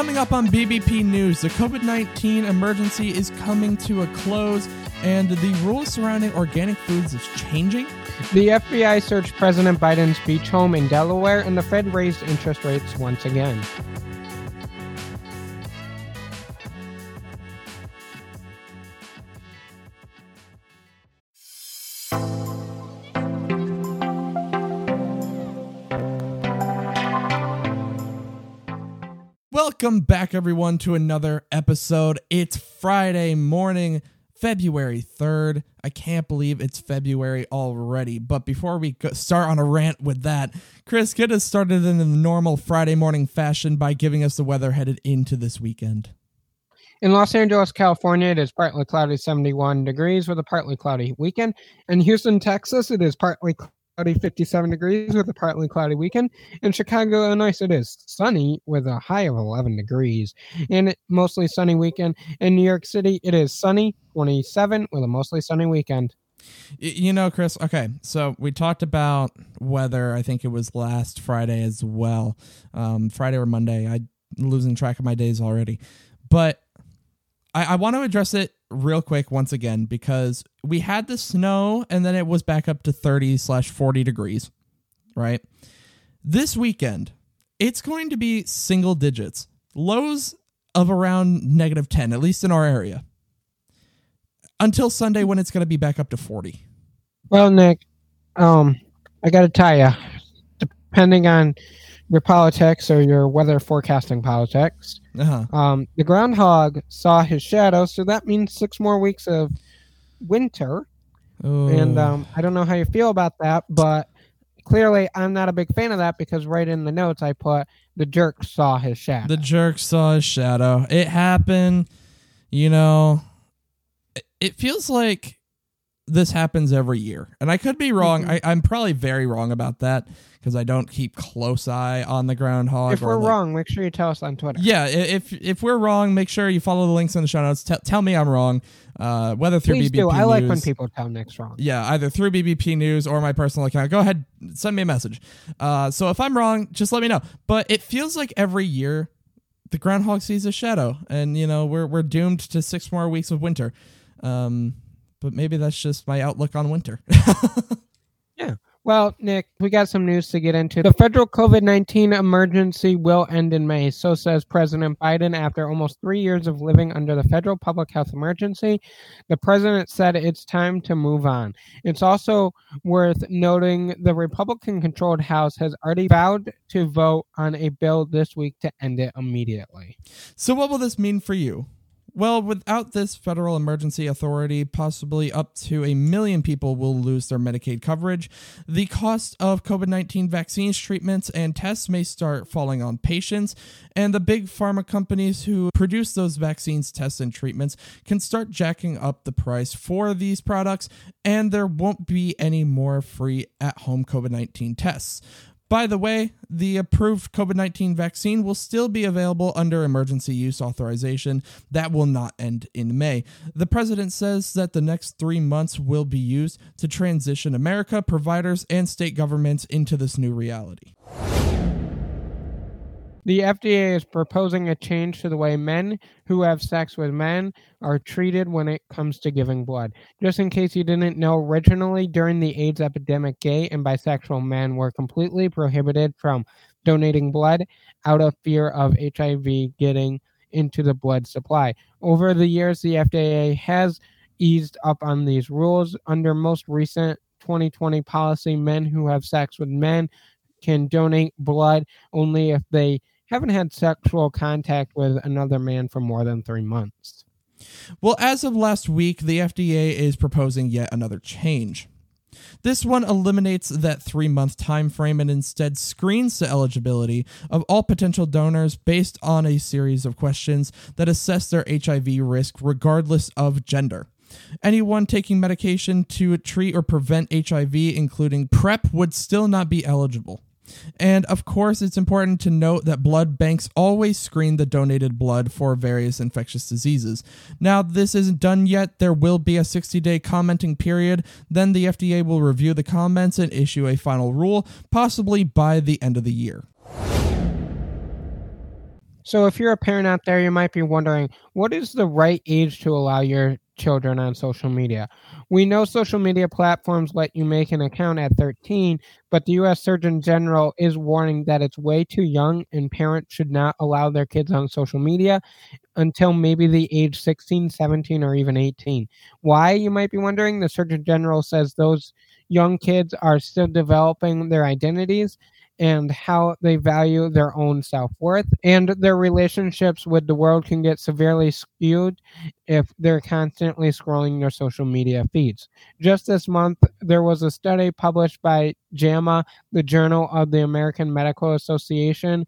Coming up on BBP News, the COVID 19 emergency is coming to a close, and the rules surrounding organic foods is changing. The FBI searched President Biden's beach home in Delaware, and the Fed raised interest rates once again. Welcome back, everyone, to another episode. It's Friday morning, February 3rd. I can't believe it's February already. But before we start on a rant with that, Chris, get us started in the normal Friday morning fashion by giving us the weather headed into this weekend. In Los Angeles, California, it is partly cloudy, 71 degrees with a partly cloudy weekend. In Houston, Texas, it is partly cloudy, 57 degrees with a partly cloudy weekend. In Chicago, Illinois, it is sunny with a high of 11 degrees and mostly sunny weekend. In New York City, it is sunny, 27 with a mostly sunny weekend. You know, Chris, okay, so we talked about weather, I think it was last Friday as well. Um, Friday or Monday. I'm losing track of my days already. But I, I want to address it real quick once again because we had the snow and then it was back up to 30 slash 40 degrees, right? This weekend, it's going to be single digits, lows of around negative 10, at least in our area, until Sunday when it's going to be back up to 40. Well, Nick, um, I got to tell you, depending on your politics or your weather forecasting politics, Uh-huh. um, the groundhog saw his shadow, so that means six more weeks of winter. And Oh. um, I don't know how you feel about that, but clearly I'm not a big fan of that because right in the notes I put the jerk saw his shadow. The jerk saw his shadow. It happened. You know, it feels like this happens every year. And I could be wrong. Mhm. I, I'm probably very wrong about that because I don't keep close eye on the groundhog. if we're wrong, make sure you tell us on Twitter. Yeah, if if we're wrong, make sure you follow the links in the show notes. Tell tell me I'm wrong. Uh, whether through Please BBP do. I like when News- people tell Nick's wrong. yeah, either through BBP News or my personal account. Go ahead, send me a message. Uh, so if I'm wrong, just let me know. But it feels like every year the groundhog sees a shadow, and you know we're we're doomed to six more weeks of winter. Um, but maybe that's just my outlook on winter. Yeah. Well, Nick, we got some news to get into. The federal COVID 19 emergency will end in May, so says President Biden. After almost three years of living under the federal public health emergency, the president said it's time to move on. It's also worth noting the Republican controlled House has already vowed to vote on a bill this week to end it immediately. So, what will this mean for you? Well, without this federal emergency authority, possibly up to a million people will lose their Medicaid coverage. The cost of COVID 19 vaccines, treatments, and tests may start falling on patients, and the big pharma companies who produce those vaccines, tests, and treatments can start jacking up the price for these products, and there won't be any more free at home COVID 19 tests. By the way, the approved COVID 19 vaccine will still be available under emergency use authorization. That will not end in May. The president says that the next three months will be used to transition America, providers, and state governments into this new reality. The FDA is proposing a change to the way men who have sex with men are treated when it comes to giving blood. Just in case you didn't know, originally during the AIDS epidemic, gay and bisexual men were completely prohibited from donating blood out of fear of HIV getting into the blood supply. Over the years, the FDA has eased up on these rules. Under most recent 2020 policy, men who have sex with men can donate blood only if they haven't had sexual contact with another man for more than three months. Well, as of last week, the FDA is proposing yet another change. This one eliminates that three month time frame and instead screens the eligibility of all potential donors based on a series of questions that assess their HIV risk regardless of gender. Anyone taking medication to treat or prevent HIV, including PrEP, would still not be eligible. And of course, it's important to note that blood banks always screen the donated blood for various infectious diseases. Now, this isn't done yet. There will be a 60 day commenting period. Then the FDA will review the comments and issue a final rule, possibly by the end of the year. So, if you're a parent out there, you might be wondering what is the right age to allow your children on social media? We know social media platforms let you make an account at 13, but the U.S. Surgeon General is warning that it's way too young and parents should not allow their kids on social media until maybe the age 16, 17, or even 18. Why, you might be wondering? The Surgeon General says those young kids are still developing their identities and how they value their own self worth. And their relationships with the world can get severely skewed if they're constantly scrolling their social media feeds. Just this month, there was a study published by JAMA, the Journal of the American Medical Association,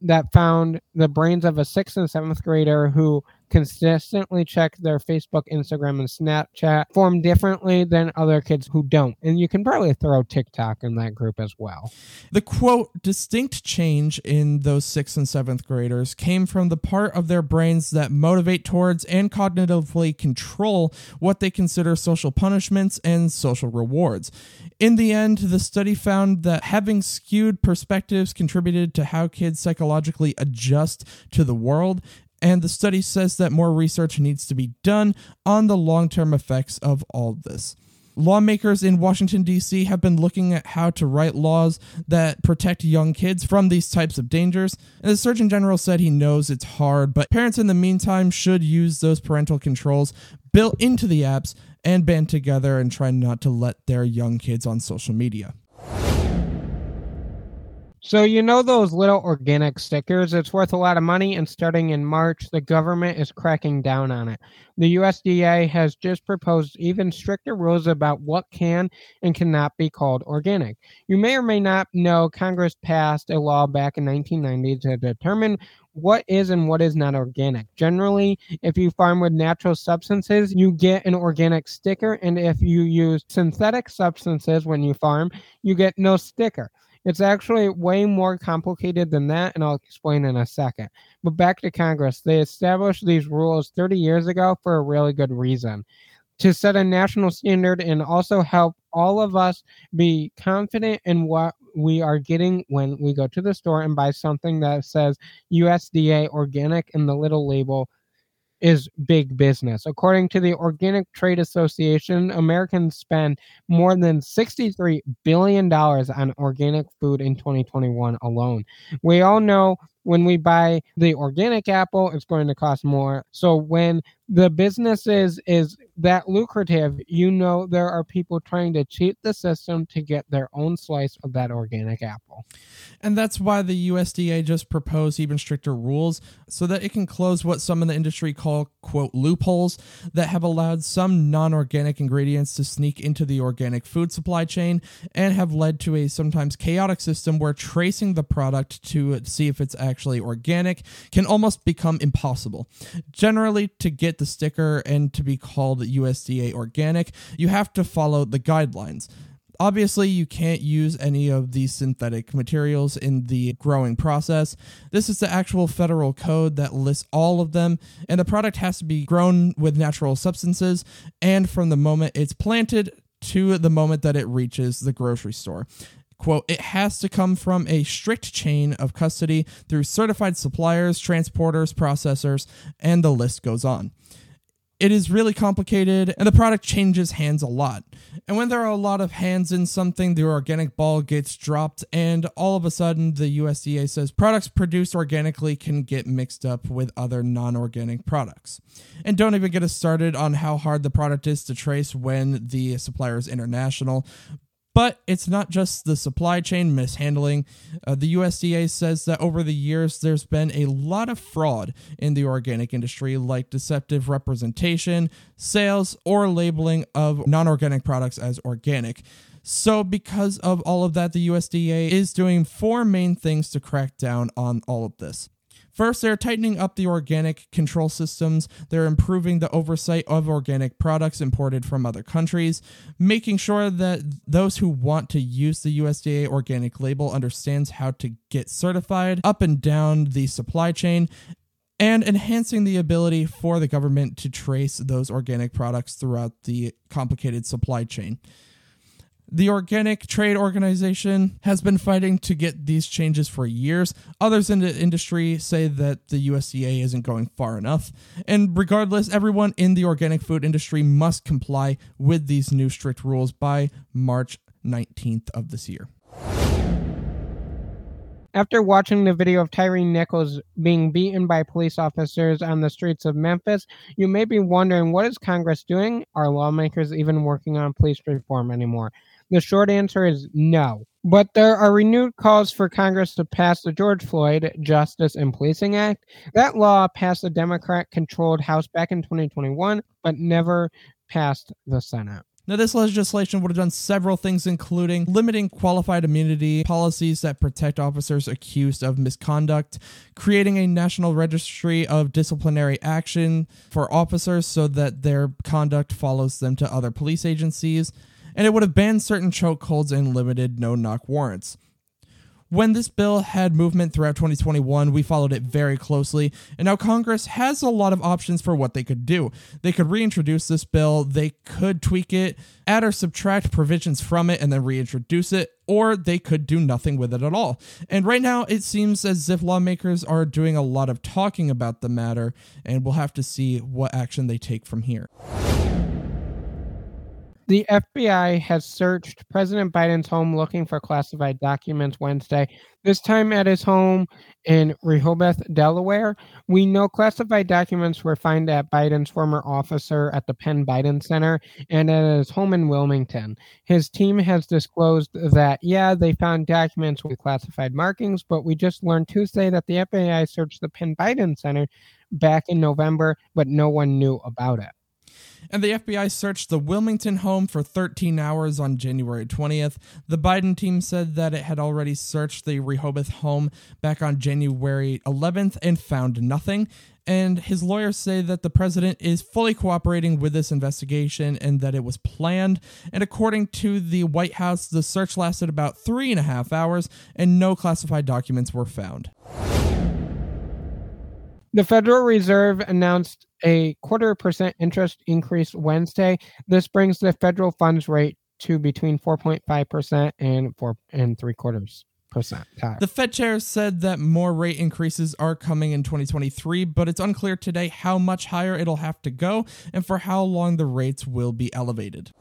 that found the brains of a sixth and seventh grader who consistently check their Facebook, Instagram, and Snapchat form differently than other kids who don't. And you can probably throw TikTok in that group as well. The quote, distinct change in those sixth and seventh graders came from the part of their brains that motivate towards and cognitively control what they consider social punishments and social rewards. In the end, the study found that having skewed perspectives contributed to how kids psychologically adjust to the world and the study says that more research needs to be done on the long term effects of all this. Lawmakers in Washington, D.C. have been looking at how to write laws that protect young kids from these types of dangers. And the Surgeon General said he knows it's hard, but parents in the meantime should use those parental controls built into the apps and band together and try not to let their young kids on social media. So, you know those little organic stickers? It's worth a lot of money, and starting in March, the government is cracking down on it. The USDA has just proposed even stricter rules about what can and cannot be called organic. You may or may not know Congress passed a law back in 1990 to determine what is and what is not organic. Generally, if you farm with natural substances, you get an organic sticker, and if you use synthetic substances when you farm, you get no sticker. It's actually way more complicated than that, and I'll explain in a second. But back to Congress. They established these rules 30 years ago for a really good reason to set a national standard and also help all of us be confident in what we are getting when we go to the store and buy something that says USDA organic in the little label is big business. According to the Organic Trade Association, Americans spend more than $63 billion on organic food in 2021 alone. We all know when we buy the organic apple, it's going to cost more. So when the business is is that lucrative, you know there are people trying to cheat the system to get their own slice of that organic apple. And that's why the USDA just proposed even stricter rules so that it can close what some in the industry call, quote, loopholes that have allowed some non organic ingredients to sneak into the organic food supply chain and have led to a sometimes chaotic system where tracing the product to see if it's actually organic can almost become impossible. Generally, to get the sticker and to be called USDA organic, you have to follow the guidelines. Obviously, you can't use any of these synthetic materials in the growing process. This is the actual federal code that lists all of them, and the product has to be grown with natural substances and from the moment it's planted to the moment that it reaches the grocery store. Quote, it has to come from a strict chain of custody through certified suppliers, transporters, processors, and the list goes on. It is really complicated, and the product changes hands a lot. And when there are a lot of hands in something, the organic ball gets dropped, and all of a sudden, the USDA says products produced organically can get mixed up with other non organic products. And don't even get us started on how hard the product is to trace when the supplier is international. But it's not just the supply chain mishandling. Uh, the USDA says that over the years, there's been a lot of fraud in the organic industry, like deceptive representation, sales, or labeling of non organic products as organic. So, because of all of that, the USDA is doing four main things to crack down on all of this. First, they're tightening up the organic control systems. They're improving the oversight of organic products imported from other countries, making sure that those who want to use the USDA organic label understands how to get certified up and down the supply chain, and enhancing the ability for the government to trace those organic products throughout the complicated supply chain. The Organic Trade Organization has been fighting to get these changes for years. Others in the industry say that the USDA isn't going far enough. And regardless, everyone in the organic food industry must comply with these new strict rules by March 19th of this year. After watching the video of Tyre Nichols being beaten by police officers on the streets of Memphis, you may be wondering what is Congress doing? Are lawmakers even working on police reform anymore? The short answer is no. But there are renewed calls for Congress to pass the George Floyd Justice and Policing Act. That law passed the Democrat controlled House back in 2021, but never passed the Senate. Now, this legislation would have done several things, including limiting qualified immunity, policies that protect officers accused of misconduct, creating a national registry of disciplinary action for officers so that their conduct follows them to other police agencies, and it would have banned certain chokeholds and limited no knock warrants. When this bill had movement throughout 2021, we followed it very closely, and now Congress has a lot of options for what they could do. They could reintroduce this bill, they could tweak it, add or subtract provisions from it, and then reintroduce it, or they could do nothing with it at all. And right now, it seems as if lawmakers are doing a lot of talking about the matter, and we'll have to see what action they take from here. The FBI has searched President Biden's home looking for classified documents Wednesday, this time at his home in Rehoboth, Delaware. We know classified documents were found at Biden's former officer at the Penn Biden Center and at his home in Wilmington. His team has disclosed that, yeah, they found documents with classified markings, but we just learned Tuesday that the FBI searched the Penn Biden Center back in November, but no one knew about it and the FBI searched the Wilmington home for 13 hours on January 20th. The Biden team said that it had already searched the Rehoboth home back on January 11th and found nothing. And his lawyers say that the president is fully cooperating with this investigation and that it was planned. And according to the White House, the search lasted about three and a half hours and no classified documents were found. The Federal Reserve announced a quarter percent interest increase Wednesday. This brings the federal funds rate to between 4.5% and 4 and 3 quarters percent. The Fed chair said that more rate increases are coming in 2023, but it's unclear today how much higher it'll have to go and for how long the rates will be elevated.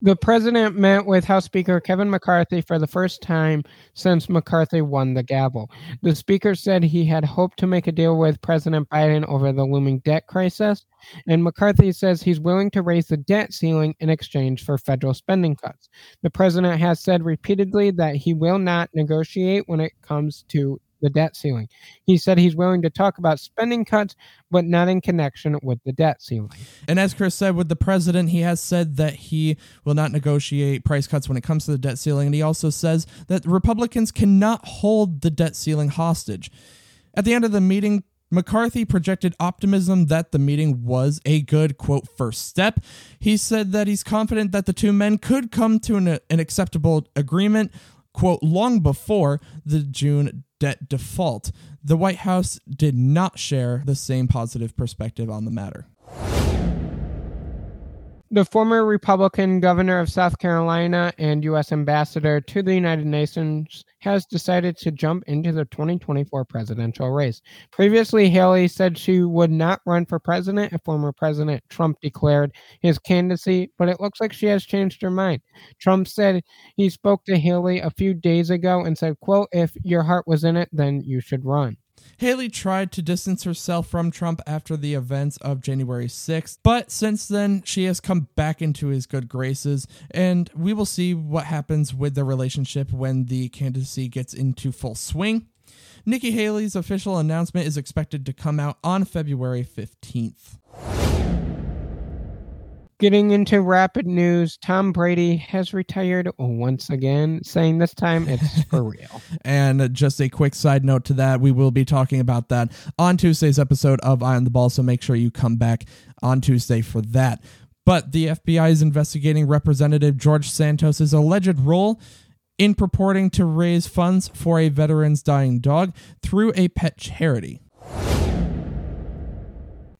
The president met with House Speaker Kevin McCarthy for the first time since McCarthy won the gavel. The speaker said he had hoped to make a deal with President Biden over the looming debt crisis, and McCarthy says he's willing to raise the debt ceiling in exchange for federal spending cuts. The president has said repeatedly that he will not negotiate when it comes to the debt ceiling. He said he's willing to talk about spending cuts, but not in connection with the debt ceiling. And as Chris said, with the president, he has said that he will not negotiate price cuts when it comes to the debt ceiling. And he also says that Republicans cannot hold the debt ceiling hostage. At the end of the meeting, McCarthy projected optimism that the meeting was a good, quote, first step. He said that he's confident that the two men could come to an, an acceptable agreement, quote, long before the June debt default. The White House did not share the same positive perspective on the matter. The former Republican governor of South Carolina and U.S. ambassador to the United Nations has decided to jump into the 2024 presidential race. Previously, Haley said she would not run for president if former President Trump declared his candidacy, but it looks like she has changed her mind. Trump said he spoke to Haley a few days ago and said, quote, if your heart was in it, then you should run. Haley tried to distance herself from Trump after the events of January 6th, but since then, she has come back into his good graces, and we will see what happens with the relationship when the candidacy gets into full swing. Nikki Haley's official announcement is expected to come out on February 15th. Getting into rapid news, Tom Brady has retired once again, saying this time it's for real. and just a quick side note to that, we will be talking about that on Tuesday's episode of Eye on the Ball, so make sure you come back on Tuesday for that. But the FBI is investigating Representative George Santos's alleged role in purporting to raise funds for a veteran's dying dog through a pet charity.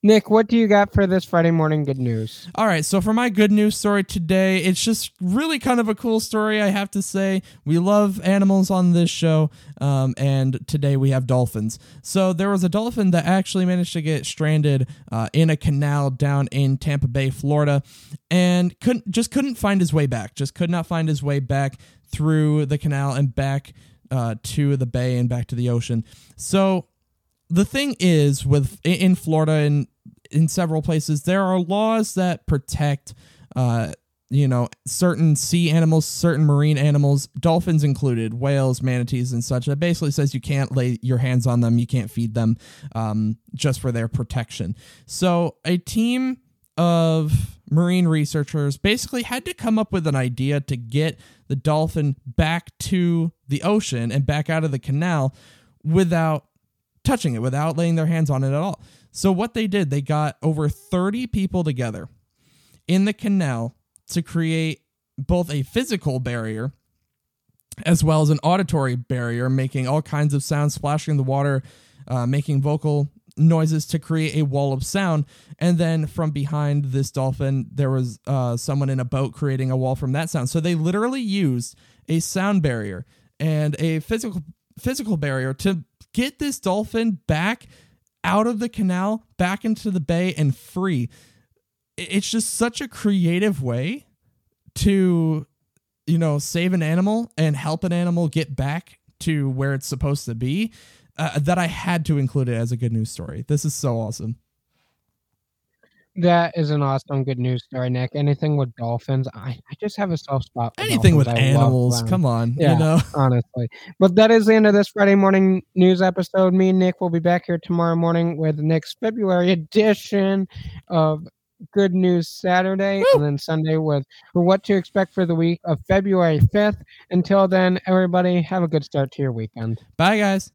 Nick, what do you got for this Friday morning good news? All right, so for my good news story today, it's just really kind of a cool story, I have to say. We love animals on this show, um, and today we have dolphins. So there was a dolphin that actually managed to get stranded uh, in a canal down in Tampa Bay, Florida, and couldn't just couldn't find his way back. Just could not find his way back through the canal and back uh, to the bay and back to the ocean. So the thing is with in Florida and in several places there are laws that protect uh you know certain sea animals certain marine animals dolphins included whales manatees and such. That basically says you can't lay your hands on them you can't feed them um, just for their protection. So a team of marine researchers basically had to come up with an idea to get the dolphin back to the ocean and back out of the canal without touching it without laying their hands on it at all. So what they did, they got over 30 people together in the canal to create both a physical barrier as well as an auditory barrier, making all kinds of sounds, splashing the water, uh, making vocal noises to create a wall of sound. And then from behind this dolphin, there was uh, someone in a boat creating a wall from that sound. So they literally used a sound barrier and a physical physical barrier to get this dolphin back out of the canal, back into the bay, and free. It's just such a creative way to, you know, save an animal and help an animal get back to where it's supposed to be uh, that I had to include it as a good news story. This is so awesome. That is an awesome good news story, Nick. Anything with dolphins, I, I just have a soft spot. Anything with animals, come on, yeah, you know. honestly. But that is the end of this Friday morning news episode. Me and Nick will be back here tomorrow morning with the next February edition of Good News Saturday, Woo! and then Sunday with for what to expect for the week of February fifth. Until then, everybody have a good start to your weekend. Bye, guys.